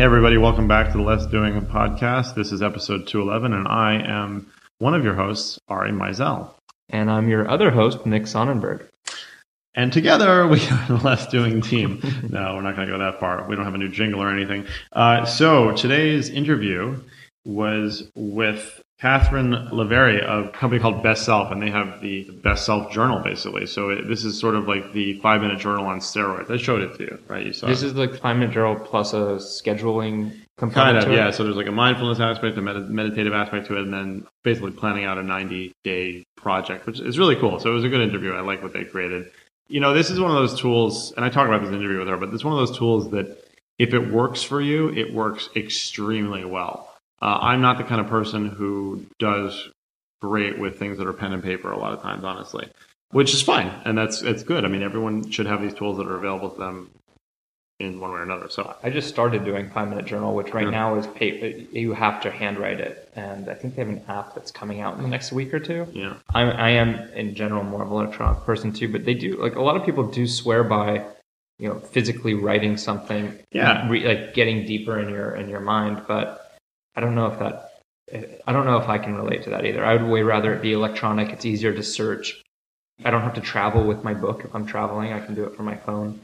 Hey, everybody, welcome back to the Less Doing podcast. This is episode 211, and I am one of your hosts, Ari Meisel. And I'm your other host, Nick Sonnenberg. And together we are the Less Doing team. no, we're not going to go that far. We don't have a new jingle or anything. Uh, so today's interview was with Catherine Lavery of a company called Best Self, and they have the Best Self journal, basically. So it, this is sort of like the five minute journal on steroids. I showed it to you, right? You saw This it. is like five minute journal plus a scheduling component. Kind of, yeah. So there's like a mindfulness aspect, a med- meditative aspect to it, and then basically planning out a 90 day project, which is really cool. So it was a good interview. I like what they created. You know, this is one of those tools, and I talk about this interview with her, but it's one of those tools that if it works for you, it works extremely well. Uh, I'm not the kind of person who does great with things that are pen and paper a lot of times, honestly, which is fine, and that's it's good. I mean, everyone should have these tools that are available to them in one way or another. So I just started doing five minute journal, which right Yeah. now is paper. You have to handwrite it, and I think they have an app that's coming out in the next week or two. yeah. I, I am in general more of an electronic person too, but they do like a lot of people do swear by, you know, physically writing something, Yeah. re, like getting deeper in your in your mind. But I don't know if that, eh, I don't know if I can relate to that either. I would way rather it be electronic. It's easier to search. I don't have to travel with my book if I'm traveling. I can do it from my phone.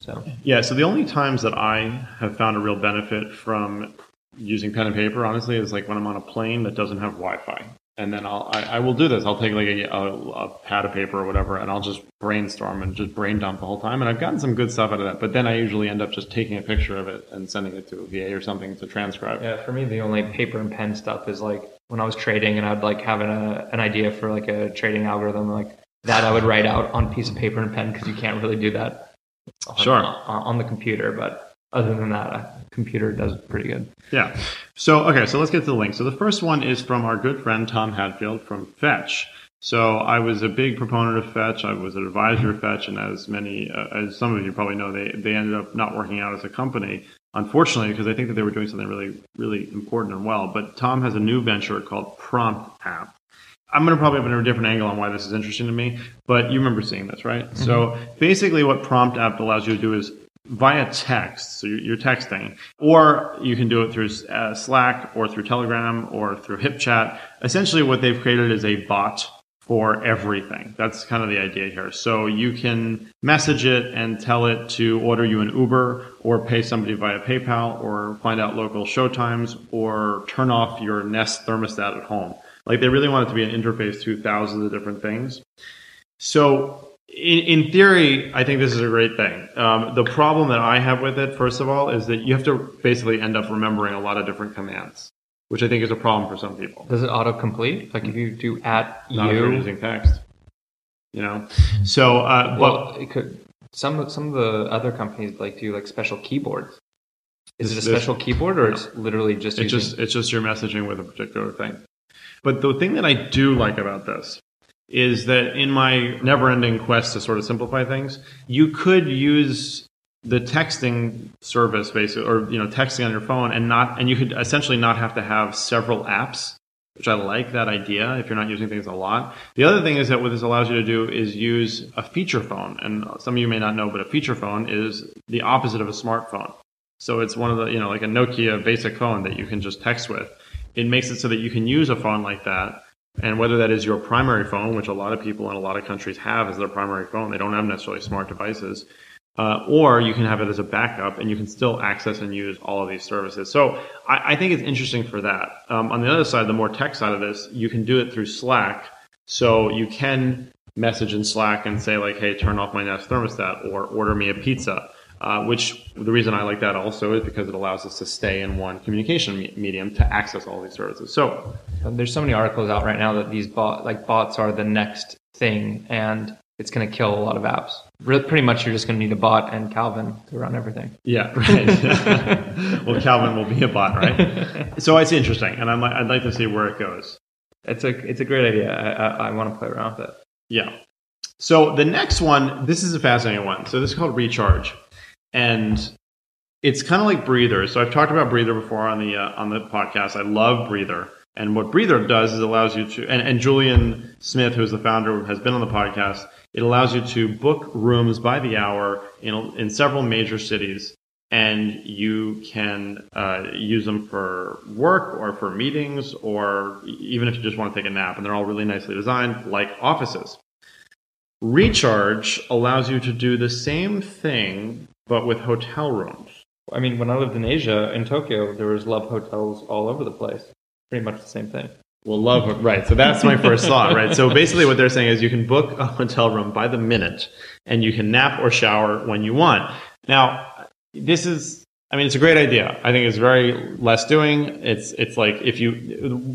So Yeah, so the only times that I have found a real benefit from using pen and paper, honestly, is like when I'm on a plane that doesn't have Wi-Fi, and then I'll I, I will do this. I'll take like a, a, a pad of paper or whatever, and I'll just brainstorm and just brain dump the whole time. And I've gotten some good stuff out of that. But then I usually end up just taking a picture of it and sending it to a VA or something to transcribe. Yeah, for me, the only paper and pen stuff is like when I was trading and I'd like have an, uh, an idea for like a trading algorithm, like that I would write out on a piece of paper and pen because you can't really do that on, Sure. on, on the computer. But other than that, a computer does pretty good. Yeah. So, okay, so let's get to the link. So, the first one is from our good friend Tom Hadfield from Fetch. So, I was a big proponent of Fetch. I was an advisor of Fetch, and as many, uh, as some of you probably know, they, they ended up not working out as a company, unfortunately, because I think that they were doing something really, really important and well. But Tom has a new venture called Prompt App. I'm going to probably have a different angle on why this is interesting to me, but you remember seeing this, right? So basically, what Prompt App allows you to do is via text, so you're, texting, or you can do it through uh, Slack or through Telegram or through HipChat. Essentially, what they've created is a bot for everything. That's kind of the idea here. So you can message it and tell it to order you an Uber or pay somebody via PayPal or find out local show times or turn off your Nest thermostat at home. Like they really want it to be an interface to thousands of different things. So in, in theory, I think this is a great thing. Um, the problem that I have with it, first of all, is that you have to basically end up remembering a lot of different commands, which I think is a problem for some people. Does it autocomplete? Like if you do at Not you're using text. You know, so uh, well, but it could. Some some of the other companies like do like special keyboards. Is it a special keyboard or it's literally just it's using? just it's just your messaging with a particular thing. But the thing that I do like about this is that in my never-ending quest to sort of simplify things, you could use the texting service basically or you know texting on your phone and not and you could essentially not have to have several apps which I like that idea if you're not using things a lot. The other thing is that what this allows you to do is use a feature phone. And some of you may not know, but a feature phone is the opposite of a smartphone. So it's one of the, you know, like a Nokia basic phone that you can just text with. It makes it so that you can use a phone like that. And whether that is your primary phone, which a lot of people in a lot of countries have as their primary phone, they don't have necessarily smart devices. Uh, or you can have it as a backup and you can still access and use all of these services. So I, I think it's interesting for that. Um, on the other side, the more tech side of this, you can do it through Slack. So you can message in Slack and say like, hey, turn off my Nest thermostat or order me a pizza. Uh, which the reason I like that also is because it allows us to stay in one communication me- medium to access all these services. So There's so many articles out right now that these bot like bots are the next thing, and it's going to kill a lot of apps. Re- Pretty much, you're just going to need a bot and Calvin to run everything. Yeah, right. well, Calvin will be a bot, right? So it's interesting, and I'm, I'd like to see where it goes. It's a it's a great idea. I, I, I want to play around with it. Yeah. So the next one, this is a fascinating one. So this is called Recharge, and it's kind of like Breather. So I've talked about Breather before on the uh, on the podcast. I love Breather, and what Breather does is allows you to, and, and Julian Smith, who's the founder, has been on the podcast. It allows you to book rooms by the hour in in several major cities, and you can uh, use them for work or for meetings, or even if you just want to take a nap. And they're all really nicely designed, like offices. Recharge allows you to do the same thing, but with hotel rooms. I mean, when I lived in Asia, in Tokyo, there was love hotels all over the place. Pretty much the same thing. Well, love, right. So that's my first thought, right? So basically, what they're saying is you can book a hotel room by the minute and you can nap or shower when you want. Now, this is, I mean, it's a great idea. I think it's very less doing. It's, it's like if you,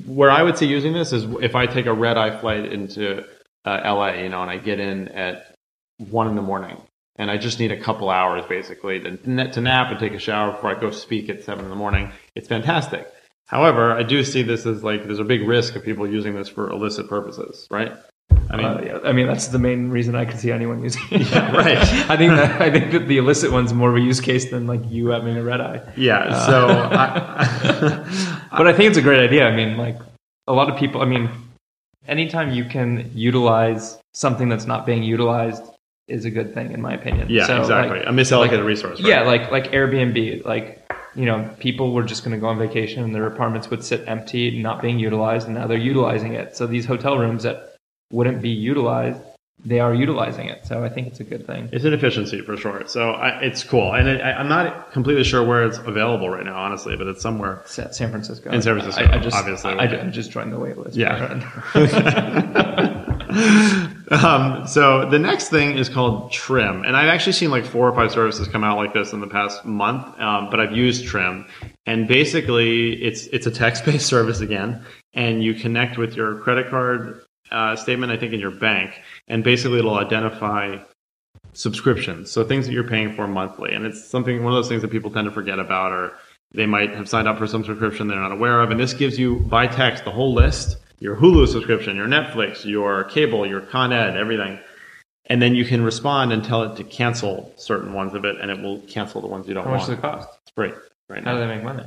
where I would see using this is if I take a red eye flight into uh, LA, you know, and I get in at one in the morning and I just need a couple hours basically to, to nap and take a shower before I go speak at seven in the morning. It's fantastic. However, I do see this as like there's a big risk of people using this for illicit purposes, right? I mean, Uh, yeah, I mean, that's the main reason I could see anyone using it. Yeah, right. I think that I think that the illicit one's more of a use case than like you having a red eye. yeah. So, I, But I think it's a great idea. I mean, like a lot of people. I mean, anytime you can utilize something that's not being utilized is a good thing, in my opinion. yeah, So, exactly. like- a misallocated like- resource. Right? Yeah, like like Airbnb, like you know, people were just going to go on vacation and their apartments would sit empty, not being utilized, and now they're utilizing it. So these hotel rooms that wouldn't be utilized, they are utilizing it. So I think it's a good thing. It's an efficiency for sure. So I, it's cool, and it, I, I'm not completely sure where it's available right now, honestly, but it's somewhere. Sa- San Francisco. In San Francisco, I, I just, obviously. I, I just joined the wait list. Yeah. um, so the next thing is called Trim, and I've actually seen like four or five services come out like this in the past month. Um, but I've used Trim, and basically it's it's a text-based service again, and you connect with your credit card uh, statement, I think, in your bank, and basically it'll identify subscriptions, so things that you're paying for monthly, and it's something one of those things that people tend to forget about, or they might have signed up for some subscription they're not aware of, and this gives you by text the whole list your Hulu subscription, your Netflix, your cable, your Con Ed, everything. And then you can respond and tell it to cancel certain ones of it, and it will cancel the ones you don't How much want. does it cost? It's free right How now. do they make money?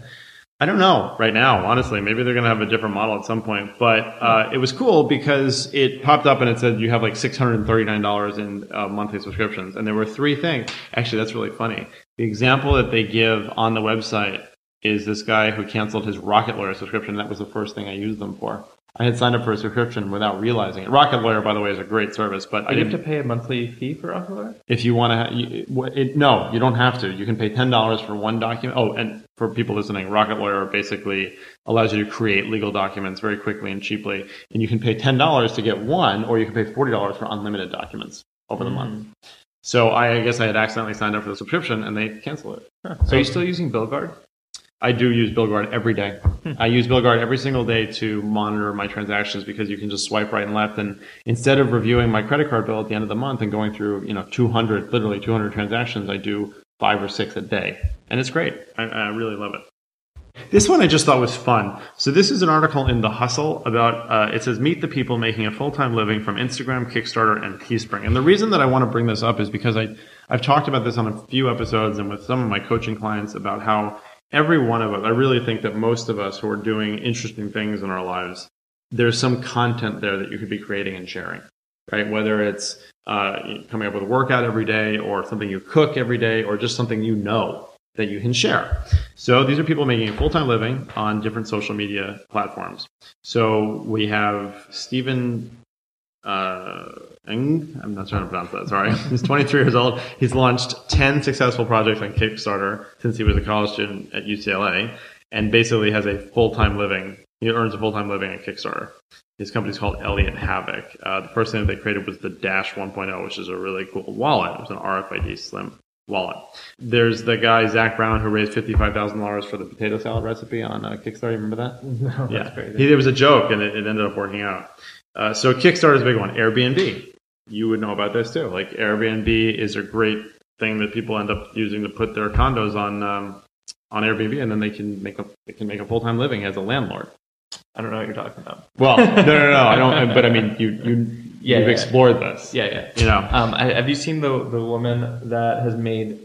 I don't know right now, honestly. Maybe they're going to have a different model at some point. But uh, it was cool because it popped up and it said you have like $639 in uh, monthly subscriptions. And there were three things. Actually, that's really funny. The example that they give on the website is this guy who canceled his Rocket Lawyer subscription. That was the first thing I used them for. I had signed up for a subscription without realizing it. Rocket Lawyer, by the way, is a great service, but I you have to pay a monthly fee for Rocket Lawyer? if you want to, ha- you, what- it, no, you don't have to. You can pay ten dollars for one document. Oh, and for people listening, Rocket Lawyer basically allows you to create legal documents very quickly and cheaply, and you can pay ten dollars to get one, or you can pay forty dollars for unlimited documents over the month. Mm. So I, guess I had accidentally signed up for the subscription, and they cancel it. So are you still using BillGuard? I do use BillGuard every day. I use BillGuard every single day to monitor my transactions because you can just swipe right and left. And instead of reviewing my credit card bill at the end of the month and going through, you know, 200, literally 200 transactions, I do five or six a day. And it's great. I, I really love it. This one I just thought was fun. So this is an article in The Hustle about, uh, it says, Meet the People Making a Full-Time Living from Instagram, Kickstarter, and Teespring. And the reason that I want to bring this up is because I, I've talked about this on a few episodes and with some of my coaching clients about how every one of us, I really think that most of us who are doing interesting things in our lives, there's some content there that you could be creating and sharing, right? Whether it's uh, coming up with a workout every day or something you cook every day or just something you know that you can share. So these are people making a full-time living on different social media platforms. So we have Stephen uh, Eng, I'm not trying to pronounce that, sorry. He's 23 years old. He's launched 10 successful projects on Kickstarter since he was a college student at UCLA and basically has a full-time living. He earns a full-time living at Kickstarter. His company's called Elliot Havok. Uh, the first thing that they created was the Dash 1.0, which is a really cool wallet. It was an RFID slim wallet. There's the guy, Zach Brown, who raised $55,000 for the potato salad recipe on uh, Kickstarter. You remember that? No, yeah. He, it was a joke and it, it ended up working out. Uh, so Kickstarter is a big one. Airbnb. you would know about this too. Like Airbnb is a great thing that people end up using to put their condos on um, on Airbnb, and then they can make a they can make a full time living as a landlord. I don't know what you're talking about. Well, no, no, no, I don't. But I mean, you you Yeah, you've yeah. explored this. Yeah, yeah. You know, Um, I- have you seen the the woman that has made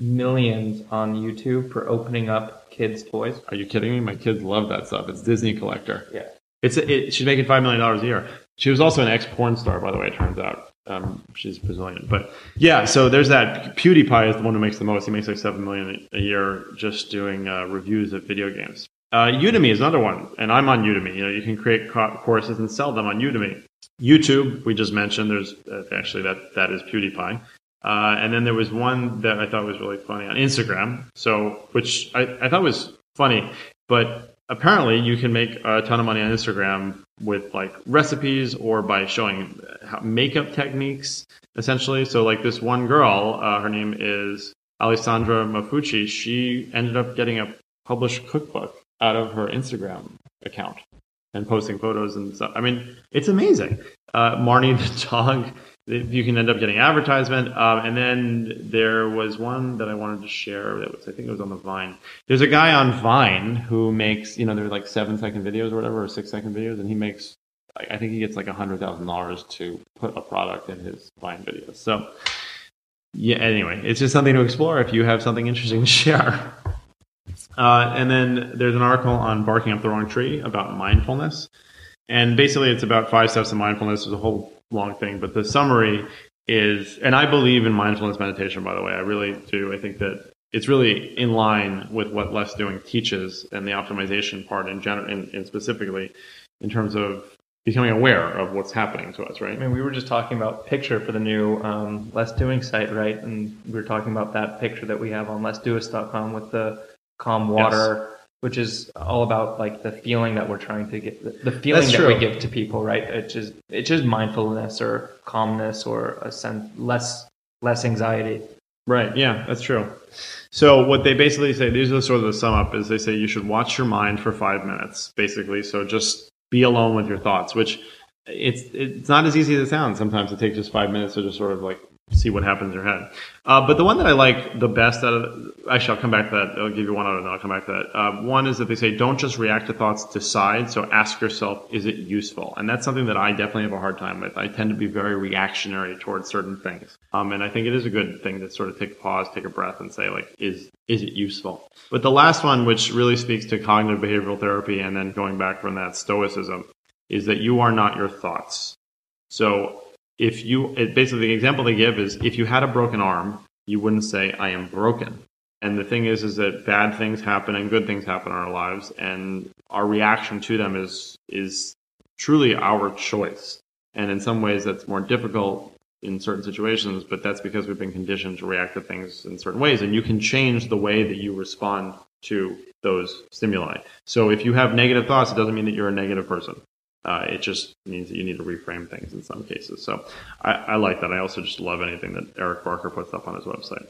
millions on YouTube for opening up kids' toys? are you kidding me? My kids love that stuff. It's Disney collector. Yeah. It's it, she's making five million dollars a year. She was also an ex porn star, by the way. It turns out um, she's Brazilian, but yeah. So there's that. PewDiePie is the one who makes the most. He makes like seven million a year just doing uh, reviews of video games. Uh, Udemy is another one, and I'm on Udemy. You know, you can create co- courses and sell them on Udemy. YouTube, we just mentioned. There's uh, actually that that is PewDiePie. Uh, and then there was one that I thought was really funny on Instagram. So, which I, I thought was funny, but apparently you can make a ton of money on Instagram with like recipes or by showing makeup techniques, essentially. So, like this one girl, uh, her name is Alessandra Mafucci. She ended up getting a published cookbook out of her Instagram account and posting photos and stuff. I mean, it's amazing. Uh, Marnie the dog, you can end up getting advertisement. Um, and then there was one that I wanted to share that was, I think it was on the Vine. There's a guy on Vine who makes, you know, they're like seven second videos or whatever, or six second videos, and he makes, I think he gets like a hundred thousand dollars to put a product in his Vine videos. So, yeah, anyway, it's just something to explore if you have something interesting to share. Uh, and then there's an article on barking up the wrong tree about mindfulness. And basically, it's about five steps of mindfulness. There's a whole long thing, but the summary is, and I believe in mindfulness meditation, by the way. I really do. I think that it's really in line with what Less Doing teaches and the optimization part in general, and, and specifically in terms of becoming aware of what's happening to us, right? I mean, we were just talking about picture for the new um, Less Doing site, right? And we were talking about that picture that we have on lessdoist.com with the calm water, which is all about like the feeling that we're trying to get, the, feeling That's that true. we give to people, right? It's just it's just mindfulness or calmness or a sense less less anxiety. Right. Yeah, that's true. So what they basically say, these are sort of the sum up, is they say you should watch your mind for five minutes, basically. So just be alone with your thoughts, which it's it's not as easy as it sounds. Sometimes it takes just five minutes to just sort of like see what happens in your head. Uh, but the one that I like the best out of, actually, I'll come back to that. I'll give you one out and then I'll come back to that. Uh, one is that they say don't just react to thoughts, decide. So ask yourself, is it useful? And that's something that I definitely have a hard time with. I tend to be very reactionary towards certain things. Um, and I think it is a good thing to sort of take a pause, take a breath, and say like, is is it useful? But the last one, which really speaks to cognitive behavioral therapy, and then going back from that stoicism, is that you are not your thoughts. So if you, basically the example they give is if you had a broken arm, you wouldn't say I am broken. And the thing is, is that bad things happen and good things happen in our lives, and our reaction to them is is truly our choice. And in some ways, that's more difficult in certain situations, but that's because we've been conditioned to react to things in certain ways. And you can change the way that you respond to those stimuli. So if you have negative thoughts, it doesn't mean that you're a negative person. Uh, it just means that you need to reframe things in some cases. So I, I like that. I also just love anything that Eric Barker puts up on his website.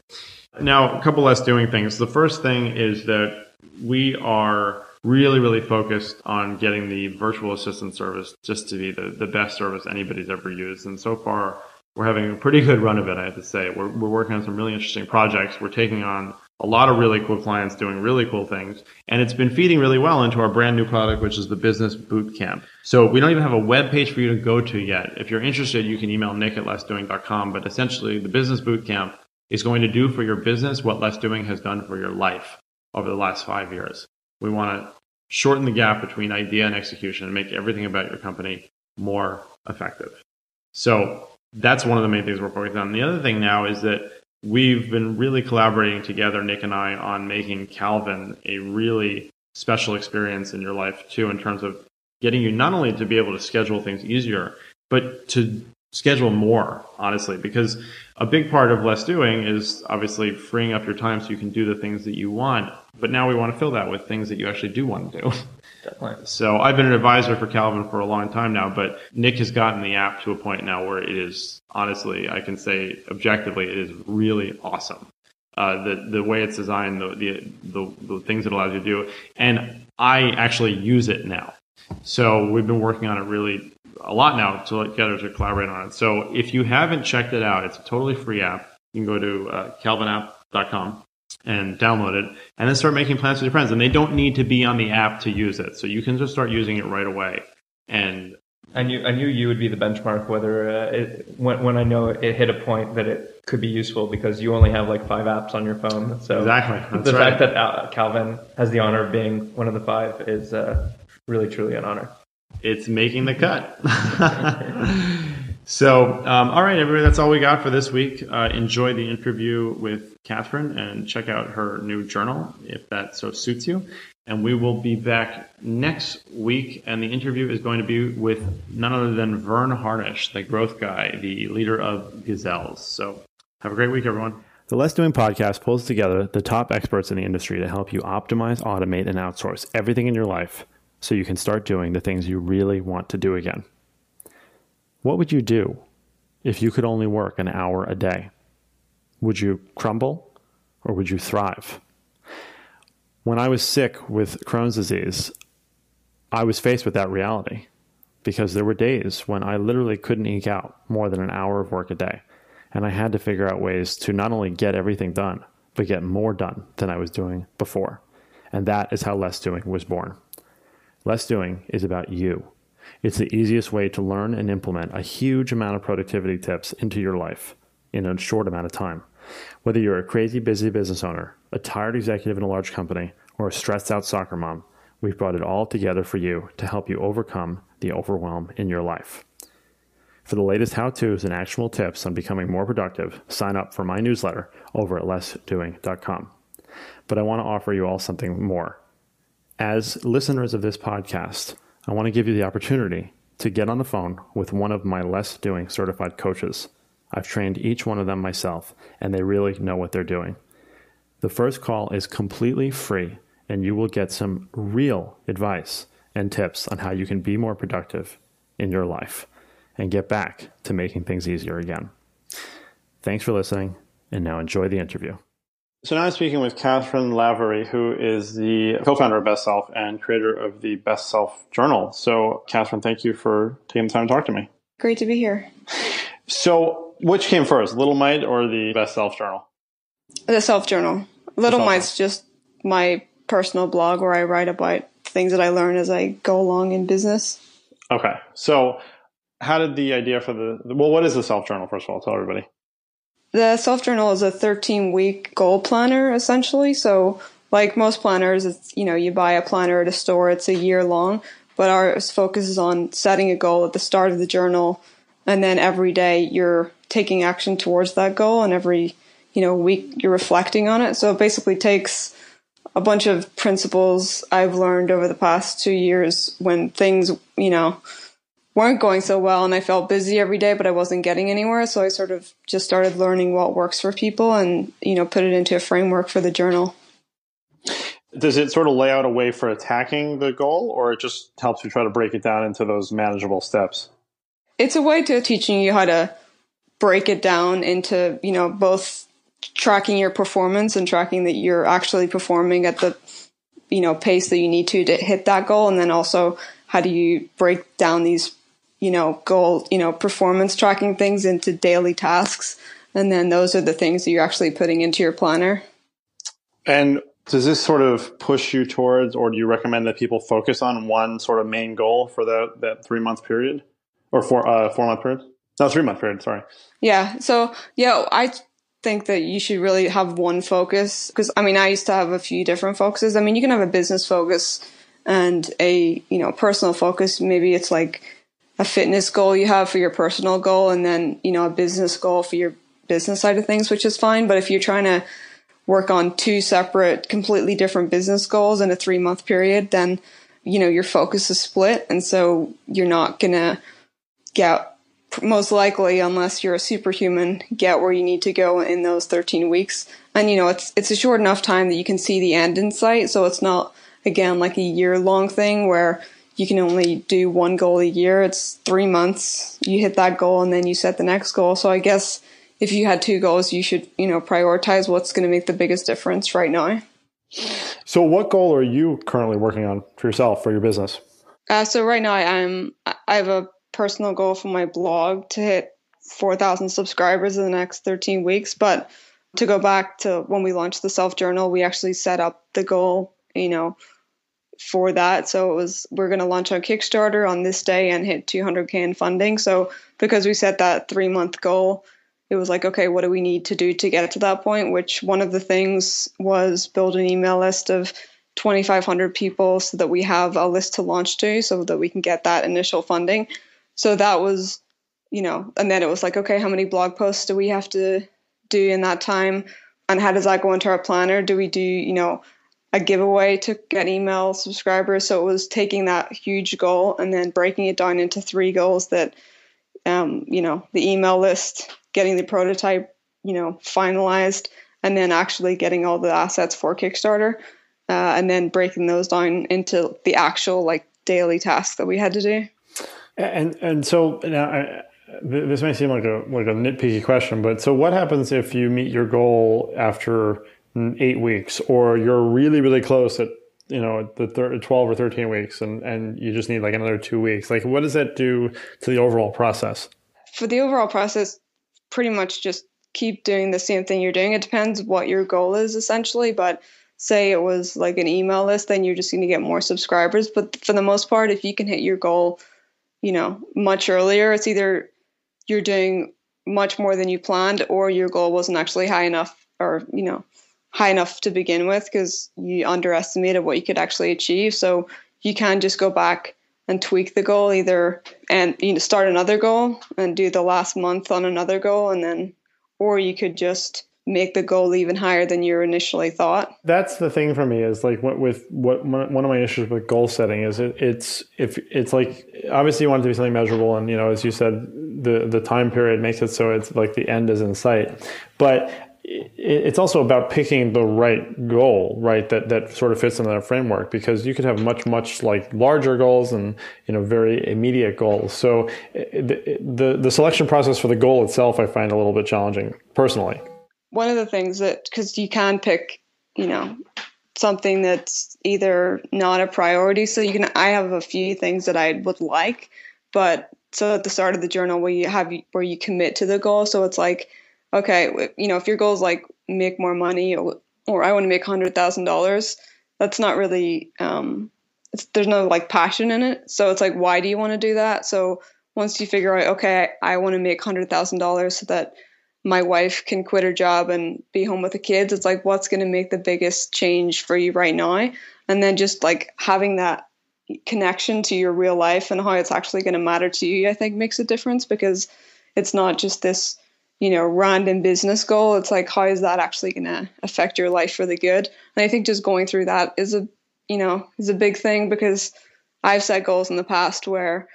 Now, a couple less doing things. The first thing is that we are really, really focused on getting the virtual assistant service just to be the, the best service anybody's ever used. And so far, we're having a pretty good run of it, I have to say. We're, we're working on some really interesting projects. We're taking on a lot of really cool clients doing really cool things. And it's been feeding really well into our brand new product, which is the Business Boot Camp. So we don't even have a web page for you to go to yet. If you're interested, you can email nick at lessdoing.com. But essentially, the Business Boot Camp is going to do for your business what Less Doing has done for your life over the last five years. We want to shorten the gap between idea and execution and make everything about your company more effective. So that's one of the main things we're focused on. The other thing now is that we've been really collaborating together, Nick and I, on making Calvin a really special experience in your life too, in terms of getting you not only to be able to schedule things easier, but to schedule more, honestly, because a big part of less doing is obviously freeing up your time so you can do the things that you want. But now we want to fill that with things that you actually do want to do. Definitely. So I've been an advisor for Calvin for a long time now, but Nick has gotten the app to a point now where it is honestly, I can say objectively, it is really awesome. Uh, the the way it's designed, the, the the the things it allows you to do, and I actually use it now. So we've been working on it really a lot now together to collaborate on it. So if you haven't checked it out, it's a totally free app. You can go to uh, calvinapp.com and download it and then start making plans with your friends. And they don't need to be on the app to use it. So you can just start using it right away. And I knew I knew you would be the benchmark. Whether uh, it, when when I know it hit a point that it could be useful because you only have like five apps on your phone. So Exactly. That's the right. fact that uh, Calvin has the honor of being one of the five is uh, really truly an honor. It's making the cut. so, um, all right, everybody, that's all we got for this week. Uh, enjoy the interview with Catherine and check out her new journal if that so suits you. And we will be back next week, and the interview is going to be with none other than Verne Harnish, the growth guy, the leader of Gazelles. So, have a great week, everyone. The Less Doing podcast pulls together the top experts in the industry to help you optimize, automate, and outsource everything in your life so you can start doing the things you really want to do again. What would you do if you could only work an hour a day? Would you crumble or would you thrive? When I was sick with Crohn's disease, I was faced with that reality because there were days when I literally couldn't eke out more than an hour of work a day. And I had to figure out ways to not only get everything done, but get more done than I was doing before. And that is how Less Doing was born. Less Doing is about you. It's the easiest way to learn and implement a huge amount of productivity tips into your life in a short amount of time. Whether you're a crazy busy business owner, a tired executive in a large company, or a stressed out soccer mom, we've brought it all together for you to help you overcome the overwhelm in your life. For the latest how to's and actionable tips on becoming more productive, sign up for my newsletter over at lessdoing.com. But I want to offer you all something more. As listeners of this podcast, I want to give you the opportunity to get on the phone with one of my Less Doing certified coaches. I've trained each one of them myself, and they really know what they're doing. The first call is completely free, and you will get some real advice and tips on how you can be more productive in your life and get back to making things easier again. Thanks for listening, and now enjoy the interview. So now I'm speaking with Catherine Lavery, who is the co-founder of Best Self and creator of the Best Self Journal. So, Catherine, thank you for taking the time to talk to me. Great to be here. So, which came first, Little Might or the Best Self Journal? The self journal. Little Self-journal. Might's just my personal blog where I write about things that I learn as I go along in business. Okay. So, how did the idea for the well, what is the Self Journal? First of all, tell everybody. The self journal is a 13 week goal planner essentially. So, like most planners, it's, you know, you buy a planner at a store, it's a year long, but ours focuses on setting a goal at the start of the journal. And then every day you're taking action towards that goal and every, you know, week you're reflecting on it. So it basically takes a bunch of principles I've learned over the past two years when things, you know, weren't going so well and I felt busy every day, but I wasn't getting anywhere. So I sort of just started learning what works for people and, you know, put it into a framework for the journal. Does it sort of lay out a way for attacking the goal, or it just helps you try to break it down into those manageable steps? It's a way to teaching you how to break it down into, you know, both tracking your performance and tracking that you're actually performing at the, you know, pace that you need to to hit that goal. And then also how do you break down these, you know, goal, you know, performance tracking things into daily tasks. And then those are the things that you're actually putting into your planner. And does this sort of push you towards, or do you recommend that people focus on one sort of main goal for that that three month period, or four uh, four month period? No, three month period. Sorry. Yeah. So, yeah, I think that you should really have one focus because I mean, I used to have a few different focuses. I mean, you can have a business focus and a, you know, personal focus. Maybe it's like a fitness goal you have for your personal goal and then, you know, a business goal for your business side of things, which is fine. But if you're trying to work on two separate, completely different business goals in a three month period, then, you know, your focus is split. And so you're not going to get most likely, unless you're a superhuman, get where you need to go in those 13 weeks. And you know, it's it's a short enough time that you can see the end in sight. So it's not again like a year long thing where you can only do one goal a year. It's three months. You hit that goal and then you set the next goal. So I guess if you had two goals, you should you know prioritize what's going to make the biggest difference right now. So, what goal are you currently working on for yourself for your business? Uh, so right now I am I have a personal goal for my blog to hit 4,000 subscribers in the next 13 weeks. But to go back to when we launched the self journal, we actually set up the goal, you know, for that. So it was we're going to launch on Kickstarter on this day and hit 200k in funding. So because we set that three month goal, it was like, okay, what do we need to do to get to that point? Which one of the things was build an email list of 2,500 people so that we have a list to launch to so that we can get that initial funding. So that was, you know, and then it was like, okay, how many blog posts do we have to do in that time? And how does that go into our planner? Do we do, you know, a giveaway to get email subscribers? So it was taking that huge goal and then breaking it down into three goals that, um, you know, the email list, getting the prototype, you know, finalized, and then actually getting all the assets for Kickstarter uh, and then breaking those down into the actual like daily tasks that we had to do. And and so now I, this may seem like a like a nitpicky question, but so what happens if you meet your goal after eight weeks, or you're really really close at you know the thir- 12 or 13 weeks and and you just need like another two weeks. Like what does that do to the overall process? For the overall process pretty much just keep doing the same thing you're doing. It depends what your goal is essentially but say it was like an email list, then you're just going to get more subscribers. But for the most part, if you can hit your goal, you know, much earlier, it's either you're doing much more than you planned or your goal wasn't actually high enough or, you know, high enough to begin with because you underestimated what you could actually achieve. So you can just go back and tweak the goal either and you know start another goal and do the last month on another goal and then or you could just make the goal even higher than you initially thought. That's the thing for me is like what with what one of my issues with goal setting is it, it's if it's like obviously you want it to be something measurable and you know as you said the the time period makes it so it's like the end is in sight, but it's also about picking the right goal, right? That that sort of fits in that framework because you could have much much like larger goals and you know very immediate goals. So eh, the the, the selection process for the goal itself, I find a little bit challenging personally one of the things that because you can pick you know something that's either not a priority so you can i have a few things that i would like but so at the start of the journal where you have where you commit to the goal so it's like okay you know if your goal is like make more money or, or i want to make $100000 that's not really um there's no like passion in it so it's like why do you want to do that so once you figure out okay i, I want to make $100000 so that my wife can quit her job and be home with the kids. It's like, what's going to make the biggest change for you right now? And then just like having that connection to your real life and how it's actually going to matter to you, I think makes a difference because it's not just this, you know, random business goal. It's like, how is that actually going to affect your life for the good? And I think just going through that is a, you know, is a big thing because I've set goals in the past where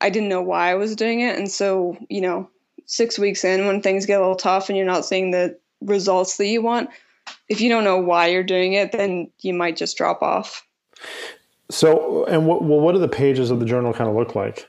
I didn't know why I was doing it. And so, you know, six weeks in when things get a little tough and you're not seeing the results that you want, if you don't know why you're doing it, then you might just drop off. So, and what, well, what do the pages of the journal kind of look like?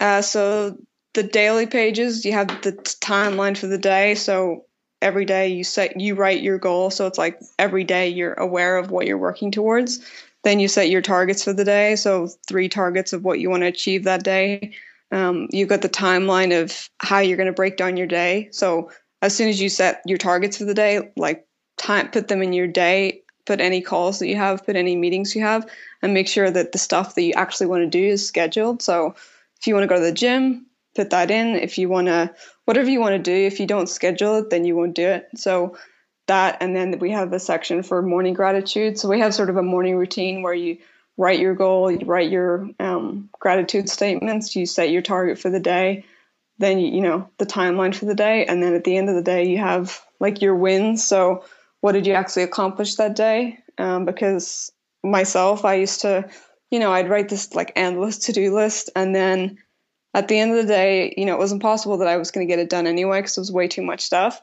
Uh, so the daily pages, you have the timeline for the day. So every day you set, you write your goal. So it's like every day you're aware of what you're working towards. Then you set your targets for the day. So three targets of what you want to achieve that day. Um, you've got the timeline of how you're going to break down your day. So as soon as you set your targets for the day, like time, put them in your day, put any calls that you have, put any meetings you have, and make sure that the stuff that you actually want to do is scheduled. So if you want to go to the gym, put that in. If you want to, whatever you want to do, if you don't schedule it, then you won't do it. So that, and then we have a section for morning gratitude. So we have sort of a morning routine where you write your goal, you write your um, gratitude statements, you set your target for the day, then you, you know the timeline for the day, and then at the end of the day you have like your wins. So what did you actually accomplish that day? Um, because myself, I used to, you know, I'd write this like endless to do list, and then at the end of the day, you know, it was impossible that I was going to get it done anyway because it was way too much stuff.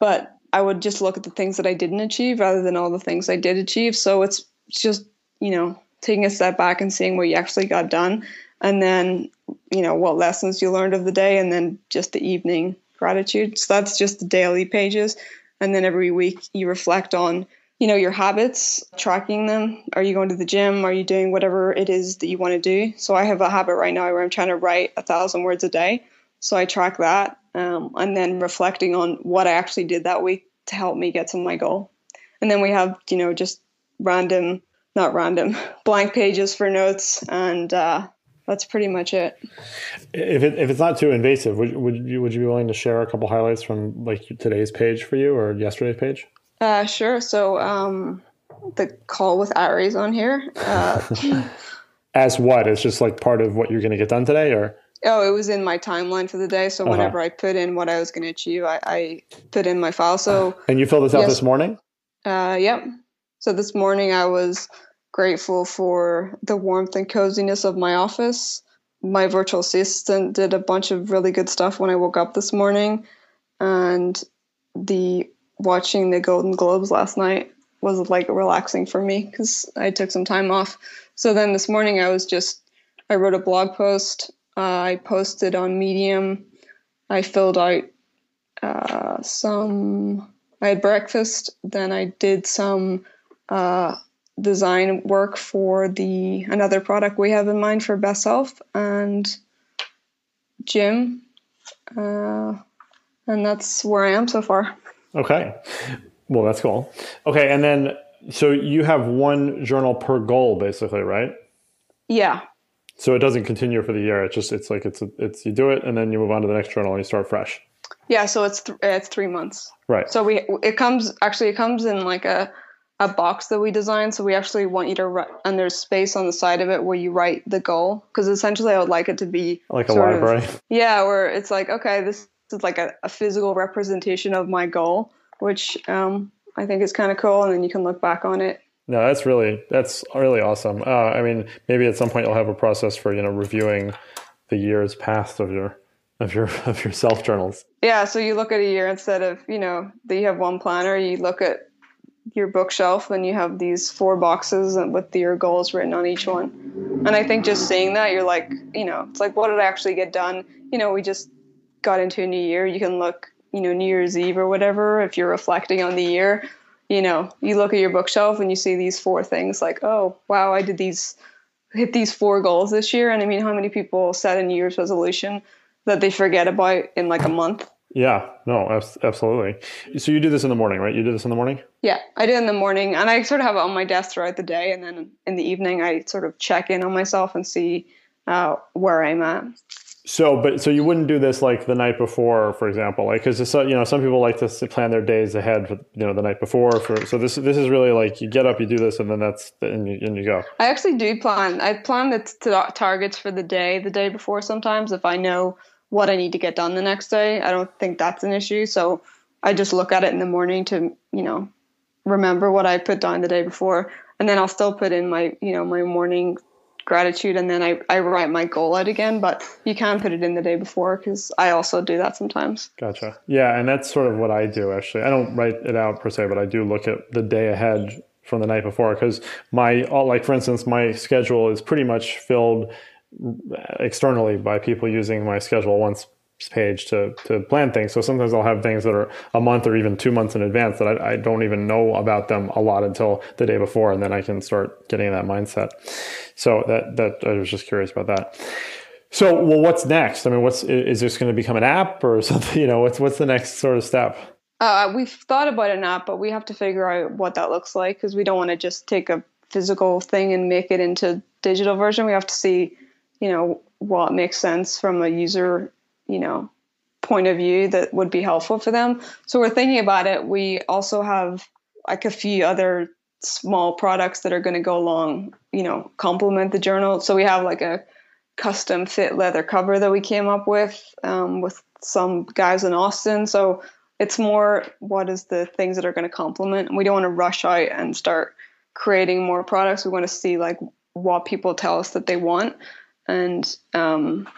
But I would just look at the things that I didn't achieve rather than all the things I did achieve. So it's just, you know, taking a step back and seeing what you actually got done and then you know what lessons you learned of the day and then just the evening gratitude so that's just the daily pages and then every week you reflect on you know, your habits, tracking them. Are you going to the gym? Are you doing whatever it is that you want to do? So I have a habit right now where I'm trying to write a thousand words a day. So I track that um, and then reflecting on what I actually did that week to help me get to my goal. And then we have, you know, just random, not random, blank pages for notes. And uh, that's pretty much it. If, it, if it's not too invasive, would, would, you, would you be willing to share a couple highlights from like today's page for you or yesterday's page? Uh, sure. So um, the call with Ari's on here. Uh, As what? It's just like part of what you're going to get done today, or? Oh, it was in my timeline for the day. So uh-huh. whenever I put in what I was going to achieve, I, I, put in my file. So and you filled this out yes, this morning. Uh, yep. So this morning I was grateful for the warmth and coziness of my office. My virtual assistant did a bunch of really good stuff when I woke up this morning, and the watching the Golden Globes last night was like relaxing for me because I took some time off. So then this morning I was just I wrote a blog post. Uh, I posted on Medium. I filled out uh, some. I had breakfast. Then I did some uh, design work for the another product we have in mind for Best Self and gym. Uh, and that's where I am so far. Okay. Well, that's cool. Okay. And then, so you have one journal per goal, basically, right? Yeah. So it doesn't continue for the year. It's just, it's like, it's, it's, you do it and then you move on to the next journal and you start fresh. Yeah. So it's, th- it's three months. Right. So we, it comes, actually, it comes in like a, a box that we designed. So we actually want you to write, and there's space on the side of it where you write the goal. Because essentially, I would like it to be like a library. Of, yeah, where it's like, okay, this is like a, a physical representation of my goal, which um, I think is kind of cool. And then you can look back on it. No, that's really that's really awesome. Uh, I mean, maybe at some point you'll have a process for you know reviewing the years past of your of your of your self journals. Yeah, so you look at a year instead of you know that you have one planner. You look at your bookshelf and you have these four boxes with your goals written on each one. And I think just seeing that, you're like, you know, it's like, what did I actually get done? You know, we just got into a new year, you can look, you know, New Year's Eve or whatever, if you're reflecting on the year, you know, you look at your bookshelf and you see these four things like, oh, wow, I did these, hit these four goals this year. And I mean, how many people set a New Year's resolution that they forget about in like a month? Yeah, no, absolutely. So you do this in the morning, right? You do this in the morning? Yeah, I do in the morning, and I sort of have it on my desk throughout the day, and then in the evening, I sort of check in on myself and see uh, where I'm at. So, but so you wouldn't do this like the night before, for example, like because uh, you know some people like to plan their days ahead, you know, the night before. For so this this is really like you get up, you do this, and then that's and you, and you go. I actually do plan. I plan the t- targets for the day, the day before. Sometimes if I know what I need to get done the next day, I don't think that's an issue. So I just look at it in the morning to you know remember what I put down the day before, and then I'll still put in my you know my morning gratitude and then I, I write my goal out again but you can put it in the day before because i also do that sometimes. Gotcha. Yeah and that's sort of what i do actually. I don't write it out per se but i do look at the day ahead from the night before because my like for instance my schedule is pretty much filled uh, externally by people using my schedule once page to to plan things. So sometimes I'll have things that are a month or even two months in advance that I, I, don't even know about them a lot until the day before, and then I can start getting that mindset. So that that I was just curious about that. So well, what's next? I mean, what's is this going to become an app or something? You know, what's what's the next sort of step? Uh, we've thought about an app, but we have to figure out what that looks like because we don't want to just take a physical thing and make it into digital version. We have to see, you know, what makes sense from a user you know point of view that would be helpful for them. So we're thinking about it. We also have like a few other small products that are going to go along you know complement the journal. So we have like a custom fit leather cover that we came up with um, with some guys in austin. So it's more what is the things that are going to complement. And we don't want to rush out and start creating more products. We want to see like what people tell us that they want. And um,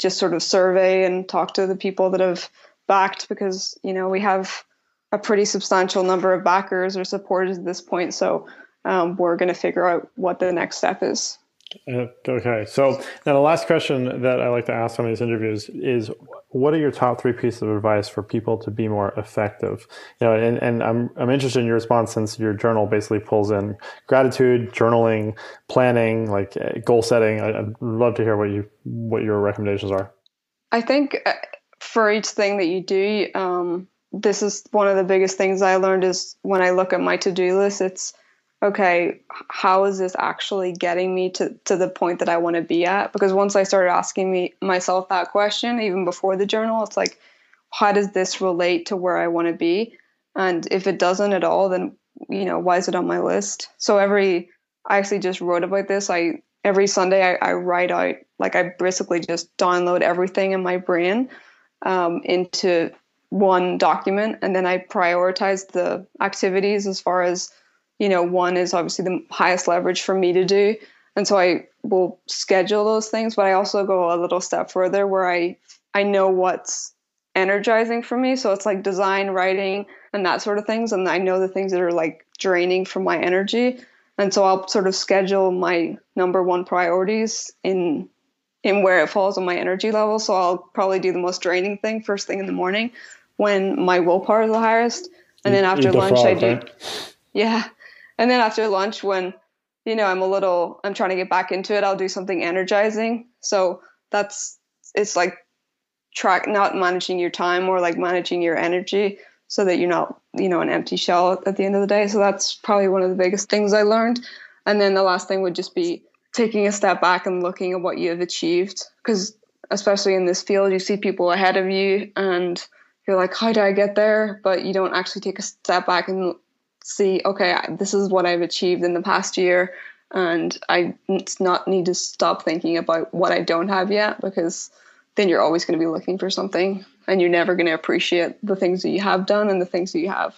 just sort of survey and talk to the people that have backed because you know we have a pretty substantial number of backers or supporters at this point. So um, we're going to figure out what the next step is Okay, so now the last question that I like to ask on these interviews is, what are your top three pieces of advice for people to be more effective? You know, and, and I'm I'm interested in your response since your journal basically pulls in gratitude, journaling, planning, like uh, goal setting. I, I'd love to hear what you what your recommendations are. I think uh, for each thing that you do, um, this is one of the biggest things I learned is when I look at my to do list, it's okay, how is this actually getting me to, to the point that I want to be at? Because once I started asking me myself that question, even before the journal, it's like, how does this relate to where I want to be? And if it doesn't at all, then you know, why is it on my list? So every I actually just wrote about this. I every Sunday I, I write out like I basically just download everything in my brain um, into one document and then I prioritize the activities as far as you know one is obviously the highest leverage for me to do and so I will schedule those things but I also go a little step further where I I know what's energizing for me so it's like design writing and that sort of things and I know the things that are like draining from my energy and so I'll sort of schedule my number one priorities in in where it falls on my energy level so I'll probably do the most draining thing first thing in the morning when my willpower is the highest. And then after the lunch, frog, I do, right? yeah. And then after lunch, when, you know, I'm a little, I'm trying to get back into it, I'll do something energizing. So that's, it's like track, not managing your time or like managing your energy so that you're not, you know, an empty shell at the end of the day. So that's probably one of the biggest things I learned. And then the last thing would just be taking a step back and looking at what you have achieved. Because especially in this field, you see people ahead of you and you're like, how do I get there? But you don't actually take a step back and see, okay, this is what I've achieved in the past year. And I not need to stop thinking about what I don't have yet because then you're always going to be looking for something and you're never going to appreciate the things that you have done and the things that you have.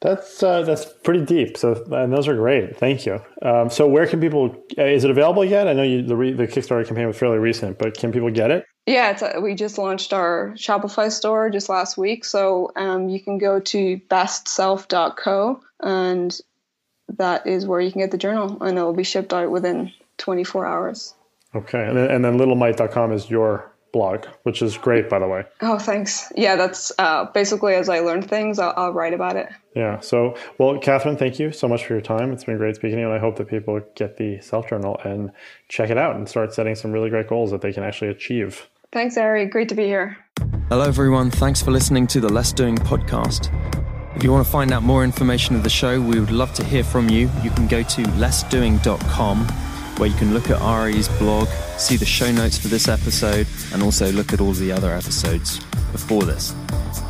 That's uh, that's pretty deep. So and those are great. Thank you. Um, so where can people? Uh, is it available yet? I know you, the re, the Kickstarter campaign was fairly recent, but can people get it? Yeah, it's a, we just launched our Shopify store just last week, so um, you can go to bestself.co and that is where you can get the journal, and it will be shipped out within 24 hours. Okay, and then, and then littlemight.com is your blog, which is great, by the way. Oh, thanks. Yeah, that's uh, basically as I learn things, I'll, I'll write about it. Yeah. So, well, Catherine, thank you so much for your time. It's been great speaking to you, and I hope that people get the self journal and check it out and start setting some really great goals that they can actually achieve. Thanks, Ari. Great to be here. Hello, everyone. Thanks for listening to the Less Doing podcast. If you want to find out more information of the show, we would love to hear from you. You can go to lessdoing.com where you can look at Ari's blog, see the show notes for this episode, and also look at all the other episodes before this.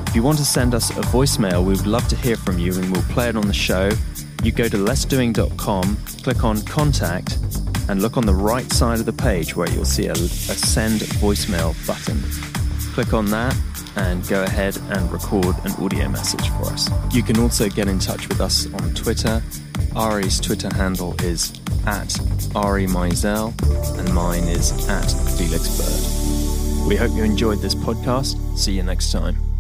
If you want to send us a voicemail, we would love to hear from you and we'll play it on the show. You go to lessdoing.com, click on contact, and look on the right side of the page where you'll see a, a send voicemail button. Click on that and go ahead and record an audio message for us. You can also get in touch with us on Twitter. Ari's Twitter handle is at Ari Meisel and mine is at Felix Bird. We hope you enjoyed this podcast. See you next time.